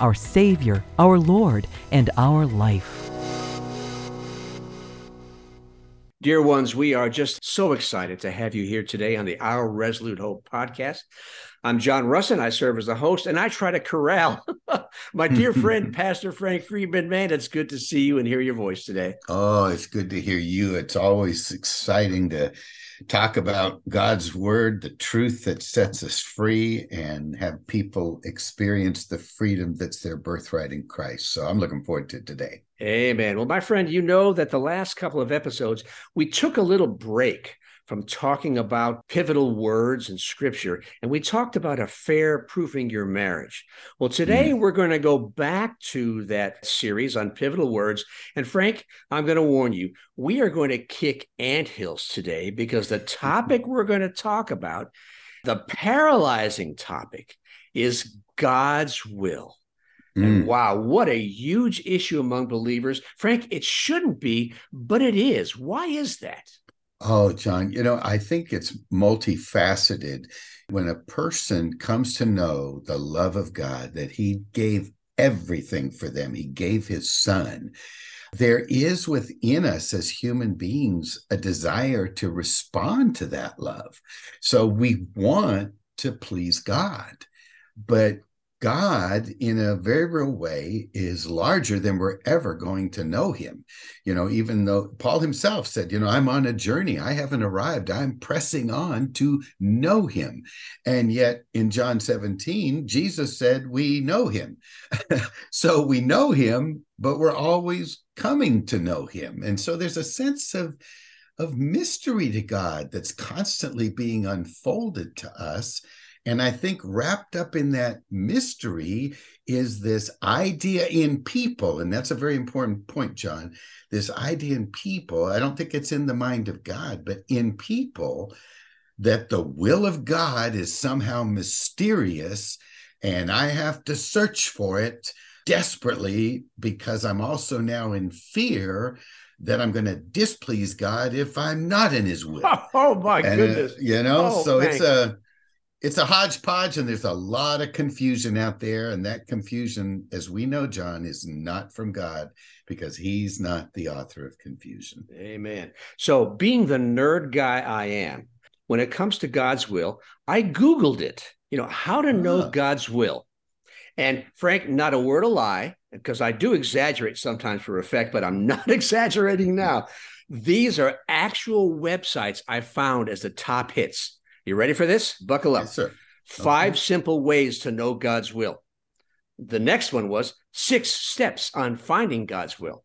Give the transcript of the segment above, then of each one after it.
our Savior, our Lord, and our life. Dear ones, we are just so excited to have you here today on the Our Resolute Hope podcast. I'm John Russ and I serve as the host, and I try to corral my dear friend, Pastor Frank Friedmann. Man, it's good to see you and hear your voice today. Oh, it's good to hear you. It's always exciting to talk about God's word, the truth that sets us free, and have people experience the freedom that's their birthright in Christ. So I'm looking forward to today. Amen. Well, my friend, you know that the last couple of episodes, we took a little break from talking about pivotal words in scripture, and we talked about a fair proofing your marriage. Well, today mm. we're going to go back to that series on pivotal words. And Frank, I'm going to warn you, we are going to kick anthills today because the topic we're going to talk about, the paralyzing topic, is God's will. And mm. wow, what a huge issue among believers. Frank, it shouldn't be, but it is. Why is that? Oh, John, you know, I think it's multifaceted. When a person comes to know the love of God, that He gave everything for them, He gave His Son. There is within us as human beings a desire to respond to that love. So we want to please God. But God, in a very real way, is larger than we're ever going to know him. You know, even though Paul himself said, you know, I'm on a journey, I haven't arrived, I'm pressing on to know him. And yet in John 17, Jesus said, we know him. so we know him, but we're always coming to know him. And so there's a sense of, of mystery to God that's constantly being unfolded to us and I think wrapped up in that mystery is this idea in people. And that's a very important point, John. This idea in people, I don't think it's in the mind of God, but in people, that the will of God is somehow mysterious. And I have to search for it desperately because I'm also now in fear that I'm going to displease God if I'm not in His will. Oh, my and, uh, goodness! Uh, you know, oh, so it's a it's a hodgepodge and there's a lot of confusion out there and that confusion as we know john is not from god because he's not the author of confusion. Amen. So being the nerd guy i am when it comes to god's will i googled it you know how to know uh-huh. god's will. And frank not a word of lie because i do exaggerate sometimes for effect but i'm not exaggerating now. These are actual websites i found as the top hits you ready for this? Buckle up. Yes, sir. Five okay. simple ways to know God's will. The next one was six steps on finding God's will.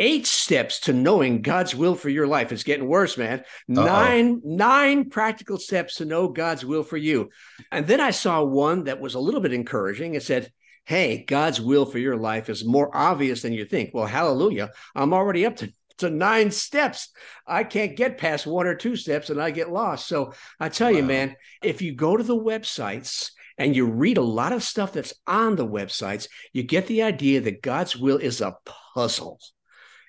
Eight steps to knowing God's will for your life. It's getting worse, man. Uh-oh. Nine, nine practical steps to know God's will for you. And then I saw one that was a little bit encouraging. It said, Hey, God's will for your life is more obvious than you think. Well, hallelujah. I'm already up to to nine steps. I can't get past one or two steps and I get lost. So I tell wow. you, man, if you go to the websites and you read a lot of stuff that's on the websites, you get the idea that God's will is a puzzle.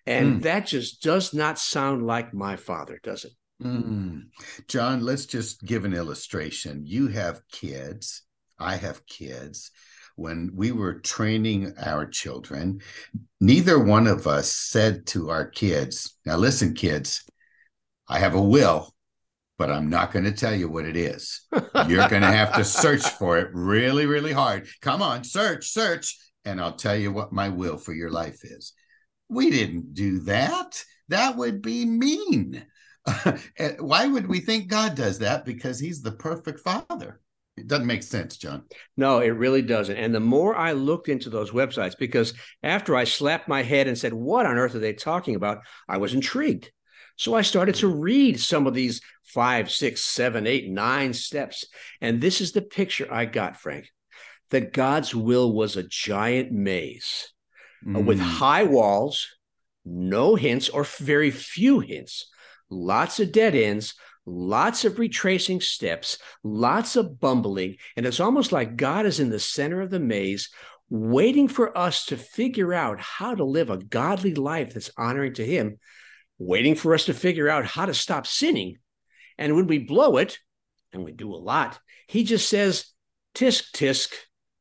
And mm. that just does not sound like my father, does it? Mm. John, let's just give an illustration. You have kids, I have kids when we were training our children, neither one of us said to our kids, Now, listen, kids, I have a will, but I'm not going to tell you what it is. You're going to have to search for it really, really hard. Come on, search, search, and I'll tell you what my will for your life is. We didn't do that. That would be mean. Why would we think God does that? Because he's the perfect father. It doesn't make sense, John. No, it really doesn't. And the more I looked into those websites, because after I slapped my head and said, What on earth are they talking about? I was intrigued. So I started to read some of these five, six, seven, eight, nine steps. And this is the picture I got, Frank. that God's will was a giant maze mm. with high walls, no hints or very few hints, lots of dead ends, lots of retracing steps, lots of bumbling. And it's almost like God is in the center of the maze, waiting for us to figure out how to live a godly life that's honoring to Him, waiting for us to figure out how to stop sinning. And when we blow it, and we do a lot, He just says, Tisk, tisk,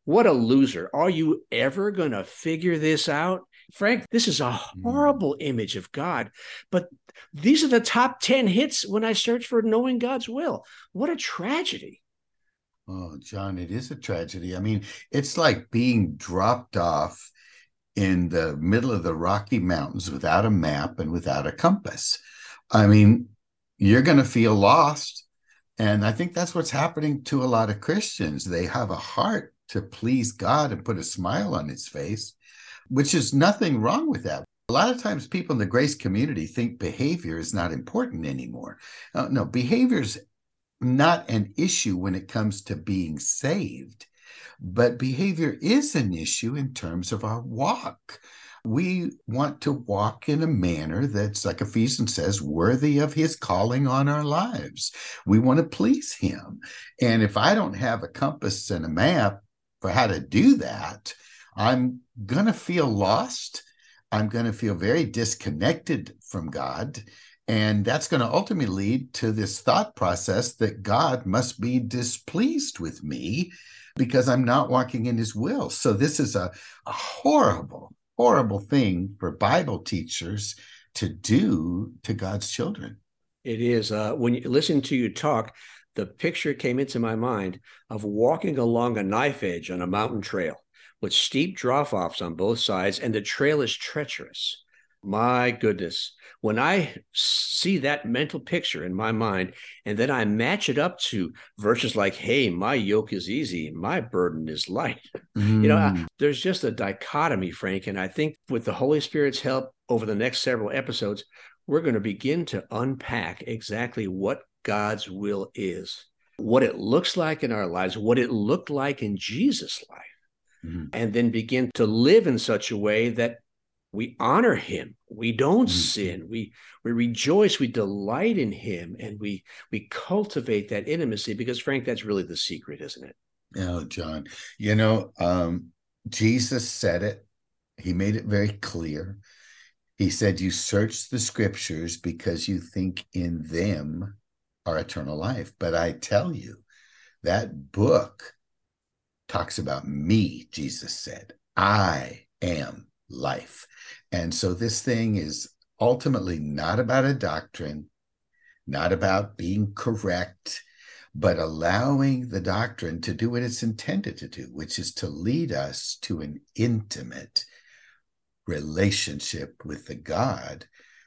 what a loser. Are you ever going to figure this out? Frank, this is a hmm. horrible image of God, but these are the top 10 hits when I search for knowing God's will. What a tragedy. Oh, John, it is a tragedy. I mean, it's like being dropped off in the middle of the Rocky Mountains without a map and without a compass. I mean, you're going to feel lost. And I think that's what's happening to a lot of Christians. They have a heart to please God and put a smile on his face, which is nothing wrong with that. A lot of times, people in the grace community think behavior is not important anymore. Uh, no, behavior is not an issue when it comes to being saved, but behavior is an issue in terms of our walk. We want to walk in a manner that's, like Ephesians says, worthy of his calling on our lives. We want to please him. And if I don't have a compass and a map for how to do that, I'm going to feel lost I'm going to feel very disconnected from God. And that's going to ultimately lead to this thought process that God must be displeased with me because I'm not walking in his will. So, this is a, a horrible, horrible thing for Bible teachers to do to God's children. It is. Uh, when you listen to you talk, the picture came into my mind of walking along a knife edge on a mountain trail with steep drop offs on both sides, and the trail is treacherous. My goodness. When I see that mental picture in my mind, and then I match it up to verses like, Hey, my yoke is easy, my burden is light. Mm. You know, mm. there's just a dichotomy, Frank. And I think with the Holy Spirit's help over the next several episodes, we're going to begin to unpack exactly what God's will is, what it looks like in our lives, what it looked like in Jesus' life mm-hmm. and then begin to live in such a way that we honor him. We don't mm-hmm. sin. We we rejoice we delight in him and we we cultivate that intimacy because frank that's really the secret isn't it? Oh john. You know um jesus said it. He made it very clear. He said you search the scriptures because you think in them are eternal life. But i tell you that book talks about me, Jesus said. I am life. And so this thing is ultimately not about a doctrine, not about being correct, but allowing the doctrine to do what it's intended to do, which is to lead us to an intimate relationship with the God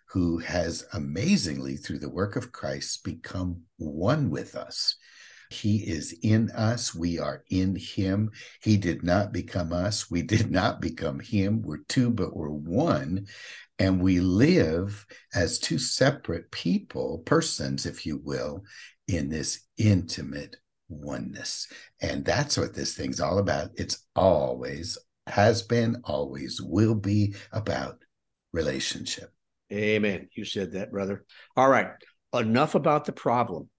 who has amazingly, through the work of Christ, become one with us. He is in us. We are in him. He did not become us. We did not become him. We're two, but we're one. And we live as two separate people, persons, if you will, in this intimate oneness. And that's what this thing's all about. It's always, has been, always will be about relationship. Amen. You said that, brother. All right. Enough about the problem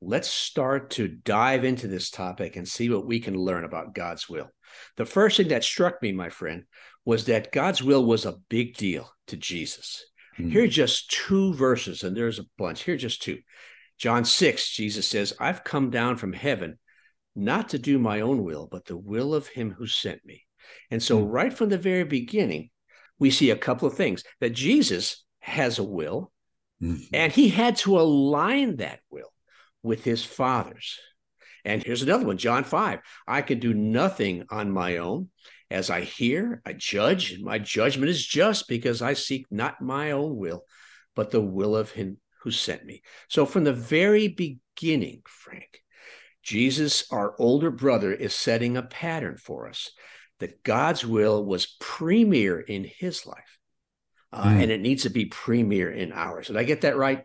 let's start to dive into this topic and see what we can learn about God's will. The first thing that struck me, my friend, was that God's will was a big deal to Jesus. Hmm. Here are just two verses, and there's a bunch. Here are just two. John 6, Jesus says, I've come down from heaven not to do my own will, but the will of him who sent me. And so, hmm. right from the very beginning, we see a couple of things that Jesus has a will, mm-hmm. and he had to align that will with his fathers. And here's another one, John 5. I can do nothing on my own. As I hear, I judge, and my judgment is just because I seek not my own will, but the will of him who sent me. So from the very beginning, Frank, Jesus, our older brother, is setting a pattern for us that God's will was premier in his life. Uh, mm. And it needs to be premier in ours. Did I get that right?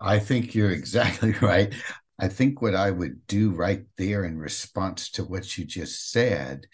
I think you're exactly right. I think what I would do right there in response to what you just said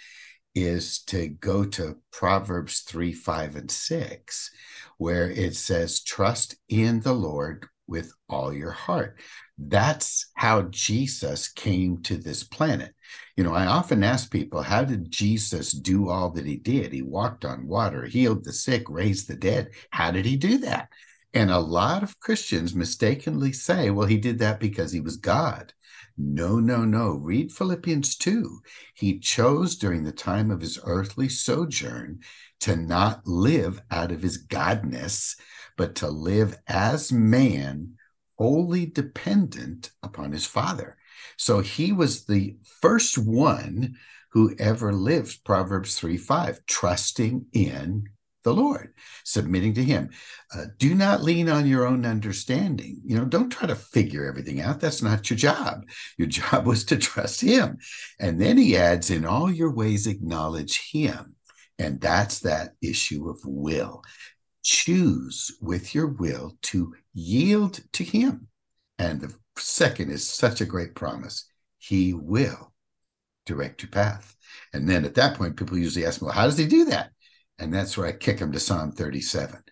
is to go to Proverbs 3, 5, and 6, where it says, Trust in the Lord with all your heart. That's how Jesus came to this planet. You know, I often ask people, how did Jesus do all that he did? He walked on water, healed the sick, raised the dead. How did he do that? And a lot of Christians mistakenly say, well, he did that because he was God. No, no, no. Read Philippians 2. He chose during the time of his earthly sojourn to not live out of his godness, but to live as man, wholly dependent upon his Father. So he was the first one who ever lived Proverbs 3 5, trusting in the Lord, submitting to Him. Uh, do not lean on your own understanding. You know, don't try to figure everything out. That's not your job. Your job was to trust Him. And then He adds, in all your ways, acknowledge Him. And that's that issue of will. Choose with your will to yield to Him. And the second is such a great promise He will direct your path. And then at that point, people usually ask me, well, how does He do that? And that's where I kick him to Psalm 37.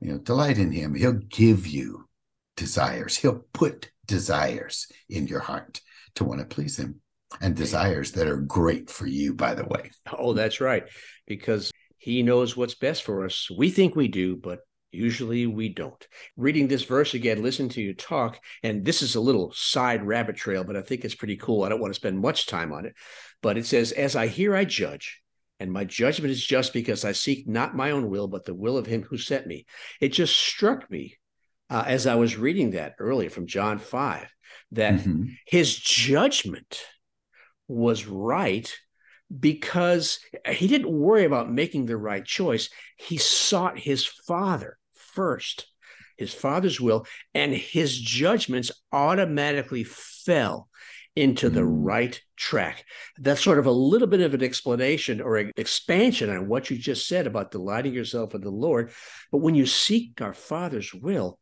You know, delight in him. He'll give you desires. He'll put desires in your heart to want to please him and desires that are great for you, by the way. Oh, that's right. Because he knows what's best for us. We think we do, but usually we don't. Reading this verse again, listen to you talk, and this is a little side rabbit trail, but I think it's pretty cool. I don't want to spend much time on it. But it says, As I hear, I judge and my judgment is just because I seek not my own will, but the will of him who sent me. It just struck me uh, as I was reading that earlier from John 5 that mm-hmm. his judgment was right because he didn't worry about making the right choice. He sought his father first, his father's will, and his judgments automatically fell into the mm. right track. That's sort of a little bit of an explanation or an expansion on what you just said about delighting yourself in the Lord. But when you seek our Father's will,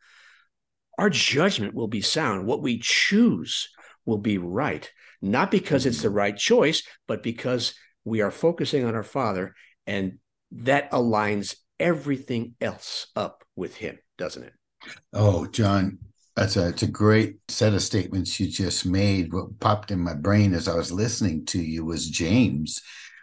our judgment will be sound. What we choose will be right, not because it's the mm. right choice, but because we are focusing on our Father and that aligns everything else up with Him, doesn't it? Oh, John, that's a, it's a great set of statements you just made. What popped in my brain as I was listening to you was James,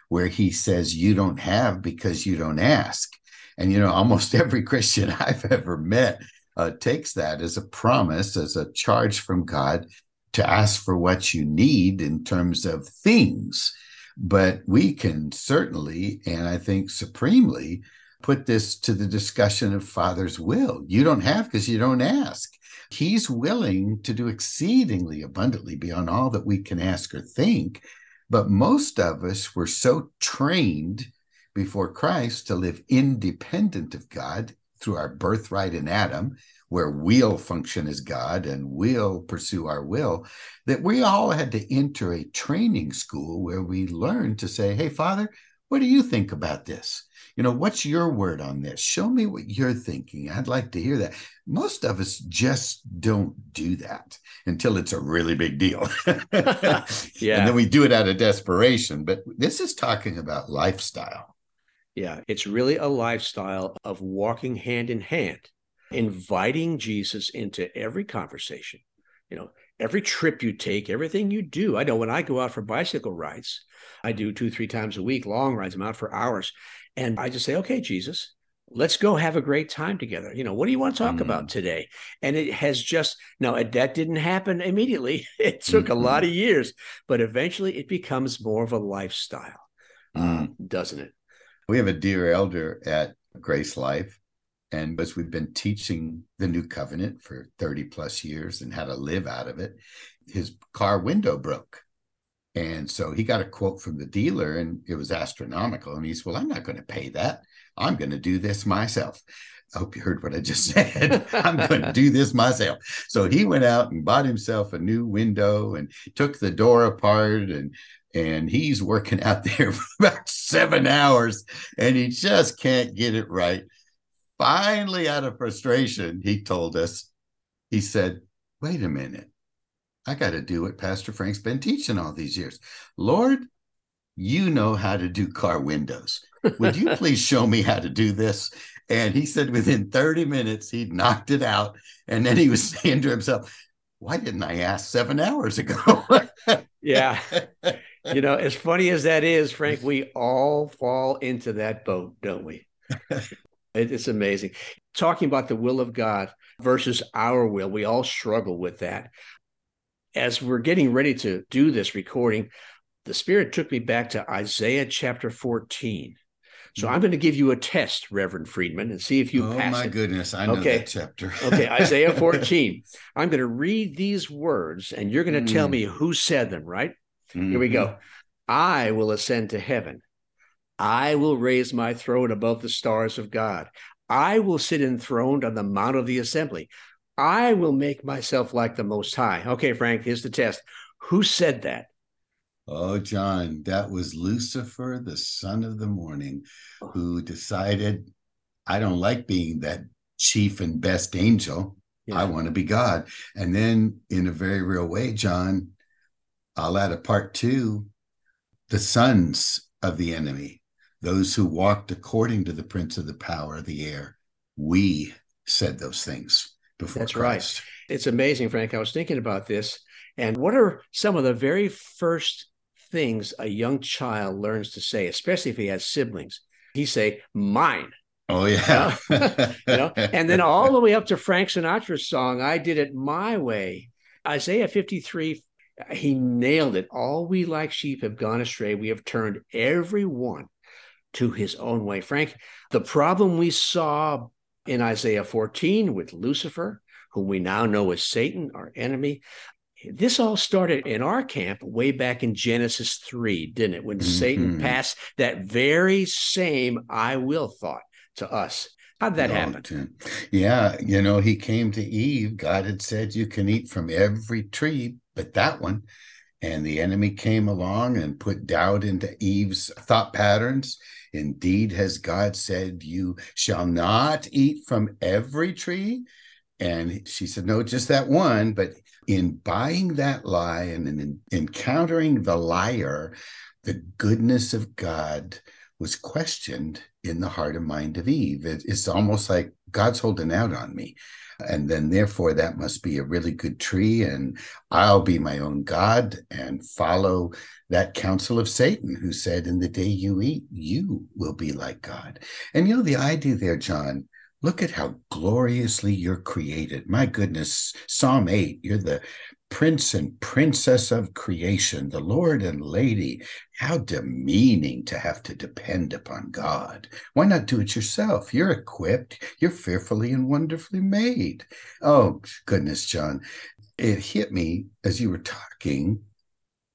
where he says, You don't have because you don't ask. And, you know, almost every Christian I've ever met uh, takes that as a promise, as a charge from God to ask for what you need in terms of things. But we can certainly, and I think supremely, put this to the discussion of Father's will. You don't have because you don't ask. He's willing to do exceedingly abundantly beyond all that we can ask or think. But most of us were so trained before Christ to live independent of God through our birthright in Adam, where we'll function as God and we'll pursue our will, that we all had to enter a training school where we learned to say, Hey, Father, what do you think about this? You know, what's your word on this? Show me what you're thinking. I'd like to hear that. Most of us just don't do that until it's a really big deal. yeah. And then we do it out of desperation. But this is talking about lifestyle. Yeah. It's really a lifestyle of walking hand in hand, inviting Jesus into every conversation. You know, every trip you take, everything you do. I know when I go out for bicycle rides, I do two, three times a week, long rides. I'm out for hours. And I just say, okay, Jesus, let's go have a great time together. You know, what do you want to talk mm. about today? And it has just now that didn't happen immediately. It took mm-hmm. a lot of years, but eventually it becomes more of a lifestyle, uh, mm. doesn't it? We have a dear elder at Grace Life. And as we've been teaching the new covenant for 30 plus years and how to live out of it, his car window broke. And so he got a quote from the dealer and it was astronomical. And he Well, I'm not going to pay that. I'm going to do this myself. I hope you heard what I just said. I'm going to do this myself. So he went out and bought himself a new window and took the door apart and and he's working out there for about seven hours and he just can't get it right. Finally, out of frustration, he told us, he said, Wait a minute. I got to do what Pastor Frank's been teaching all these years. Lord, you know how to do car windows. Would you please show me how to do this? And he said within 30 minutes, he knocked it out. And then he was saying to himself, why didn't I ask seven hours ago? yeah. You know, as funny as that is, Frank, we all fall into that boat, don't we? it's amazing. Talking about the will of God versus our will, we all struggle with that. As we're getting ready to do this recording, the Spirit took me back to Isaiah chapter 14. So mm-hmm. I'm going to give you a test, Reverend Friedmann, and see if you oh, pass. Oh my it. goodness, I know okay. that chapter. okay, Isaiah 14. I'm going to read these words, and you're going to mm. tell me who said them. Right? Mm-hmm. Here we go. Mm-hmm. I will ascend to heaven. I will raise my throne above the stars of God. I will sit enthroned on the mount of the assembly. I will make myself like the Most High. Okay, Frank, here's the test. Who said that? Oh, John, that was Lucifer, the son of the morning, who decided, I don't like being that chief and best angel. Yeah. I want to be God. And then, in a very real way, John, I'll add a part two the sons of the enemy, those who walked according to the prince of the power of the air. We said those things before That's Christ. right. It's amazing, Frank. I was thinking about this. And what are some of the very first things a young child learns to say, especially if he has siblings. He say, mine. Oh yeah. you, know? And then all the way up to Frank Sinatra's song, I did it my way. Isaiah 53, he nailed it. All we like sheep have gone astray. We have turned every one to his own way. Frank, the problem we saw in Isaiah 14 with Lucifer, whom we now know as Satan, our enemy, this all started in our camp way back in Genesis 3, didn't it? When mm-hmm. Satan passed that very same I will thought to us. How'd that happen? Yeah, you know, he came to Eve. God had said, You can eat from every tree, but that one. And the enemy came along and put doubt into Eve's thought patterns. Indeed, has God said, You shall not eat from every tree? And she said, No, just that one. But in buying that lie and in encountering the liar, the goodness of God was questioned in the heart and mind of Eve. It, it's almost like God's holding out on me. And then, therefore, that must be a really good tree, and I'll be my own God and follow that counsel of Satan, who said, In the day you eat, you will be like God. And you know, the idea there, John, Look at how gloriously you're created. My goodness, Psalm 8, you're the prince and princess of creation, the Lord and Lady. How demeaning to have to depend upon God. Why not do it yourself? You're equipped, you're fearfully and wonderfully made. Oh, goodness, John. It hit me as you were talking.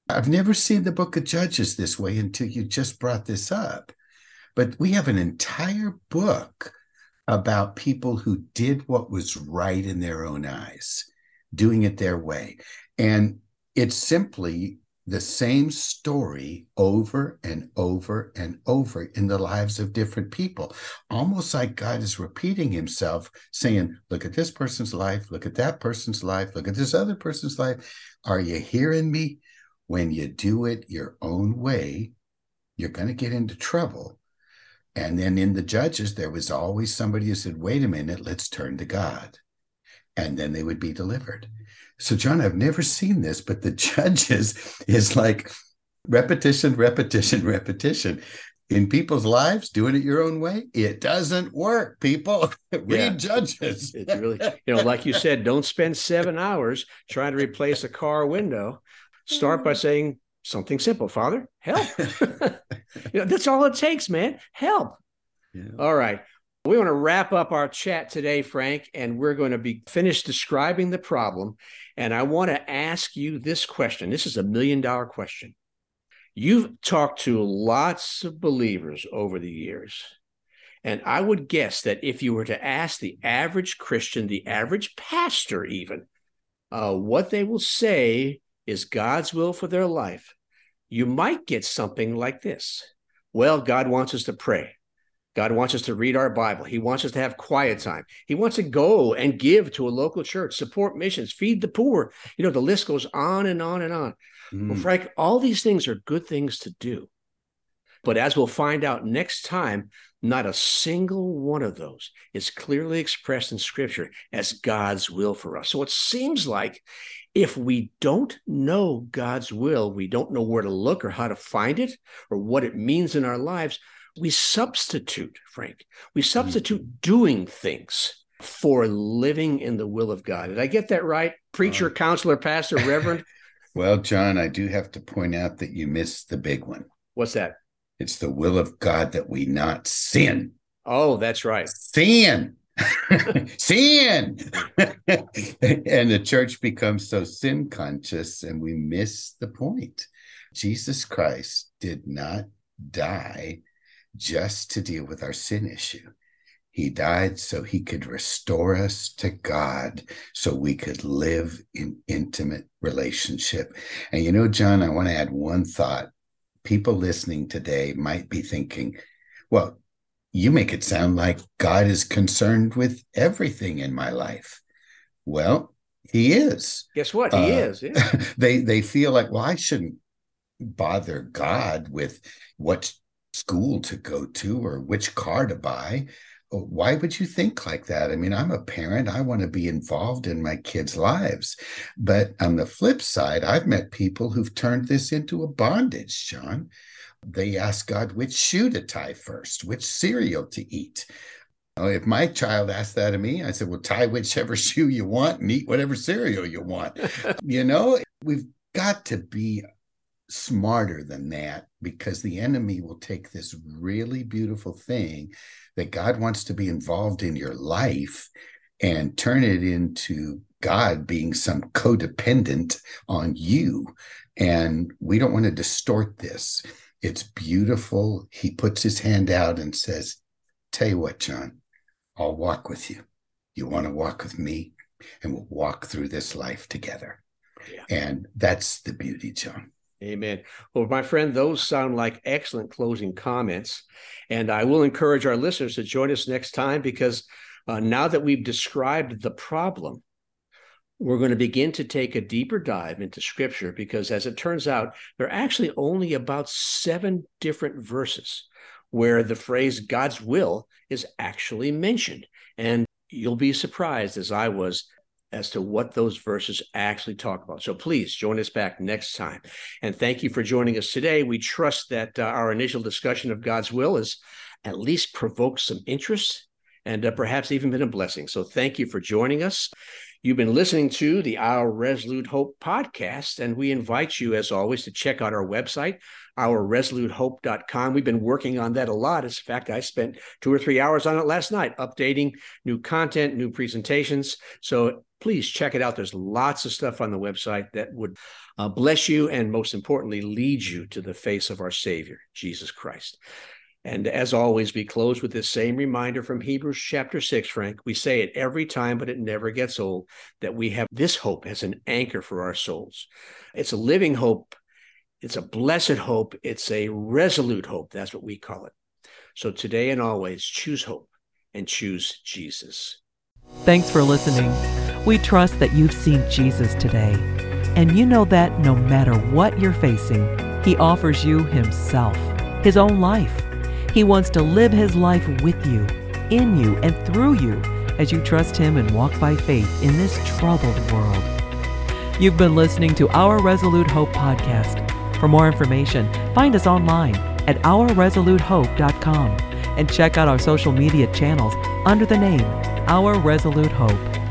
I've never seen the book of Judges this way until you just brought this up. But we have an entire book about people who did what was right in their own eyes, doing it their way. And it's simply the same story over and over and over in the lives of different people, almost like God is repeating himself, saying, Look at this person's life, look at that person's life, look at this other person's life. Are you hearing me? When you do it your own way, you're going to get into trouble and then in the judges, there was always somebody who said, wait a minute, let's turn to God. And then they would be delivered. So, John, I've never seen this, but the judges is like repetition, repetition, repetition. In people's lives, doing it your own way, it doesn't work, people. Read yeah. judges. it's really, you know, like you said, don't spend seven hours trying to replace a car window. Start by saying, something simple father help you know that's all it takes man help yeah. all right we want to wrap up our chat today frank and we're going to be finished describing the problem and i want to ask you this question this is a million dollar question you've talked to lots of believers over the years and i would guess that if you were to ask the average christian the average pastor even uh, what they will say is God's will for their life, you might get something like this. Well, God wants us to pray. God wants us to read our Bible. He wants us to have quiet time. He wants to go and give to a local church, support missions, feed the poor. You know, the list goes on and on and on. Mm. Well, Frank, all these things are good things to do. But as we'll find out next time, not a single one of those is clearly expressed in Scripture as God's will for us. So it seems like if we don't know God's will, we don't know where to look or how to find it or what it means in our lives, we substitute, Frank, we substitute mm-hmm. doing things for living in the will of God. Did I get that right? Preacher, uh, counselor, pastor, reverend? well, John, I do have to point out that you missed the big one. What's that? It's the will of God that we not sin. Oh, that's right. Sin. sin. and the church becomes so sin conscious and we miss the point. Jesus Christ did not die just to deal with our sin issue. He died so he could restore us to God, so we could live in intimate relationship. And you know, John, I want to add one thought. People listening today might be thinking, well, you make it sound like God is concerned with everything in my life. Well, he is. Guess what? He uh, is. Yeah. they they feel like, well, I shouldn't bother God with what school to go to or which car to buy. Uh, why would you think like that? I mean, I'm a parent. I want to be involved in my kids' lives. But on the flip side, I've met people who've turned this into a bondage, John. They ask God which shoe to tie first, which cereal to eat. If my child asked that of me, I said, well, tie whichever shoe you want and eat whatever cereal you want. you know, we've got to be smarter than that because the enemy will take this really beautiful thing that God wants to be involved in your life and turn it into God being some codependent on you. And we don't want to distort this. It's beautiful. He puts his hand out and says, Tell you what, John, I'll walk with you. You want to walk with me? And we'll walk through this life together. Yeah. And that's the beauty, John. Amen. Well, my friend, those sound like excellent closing comments. And I will encourage our listeners to join us next time because uh, now that we've described the problem, we're going to begin to take a deeper dive into scripture because, as it turns out, there are actually only about seven different verses where the phrase God's will is actually mentioned. And you'll be surprised, as I was, as to what those verses actually talk about. So please join us back next time. And thank you for joining us today. We trust that uh, our initial discussion of God's will has at least provoked some interest and uh, perhaps even been a blessing. So thank you for joining us. You've been listening to the Our Resolute Hope podcast, and we invite you, as always, to check out our website, ourresolutehope.com. We've been working on that a lot. As a fact, I spent two or three hours on it last night, updating new content, new presentations. So please check it out. There's lots of stuff on the website that would uh, bless you and, most importantly, lead you to the face of our Savior, Jesus Christ. And as always, we close with this same reminder from Hebrews chapter 6, Frank. We say it every time, but it never gets old that we have this hope as an anchor for our souls. It's a living hope, it's a blessed hope, it's a resolute hope. That's what we call it. So today and always, choose hope and choose Jesus. Thanks for listening. We trust that you've seen Jesus today. And you know that no matter what you're facing, He offers you Himself, His own life he wants to live His life with you, in you, and through you as you trust Him and walk by faith in this troubled world. You've been listening to Our Resolute Hope podcast. For more information, find us online at ourresolutehope.com and check out our social media channels under the name Our Resolute Hope.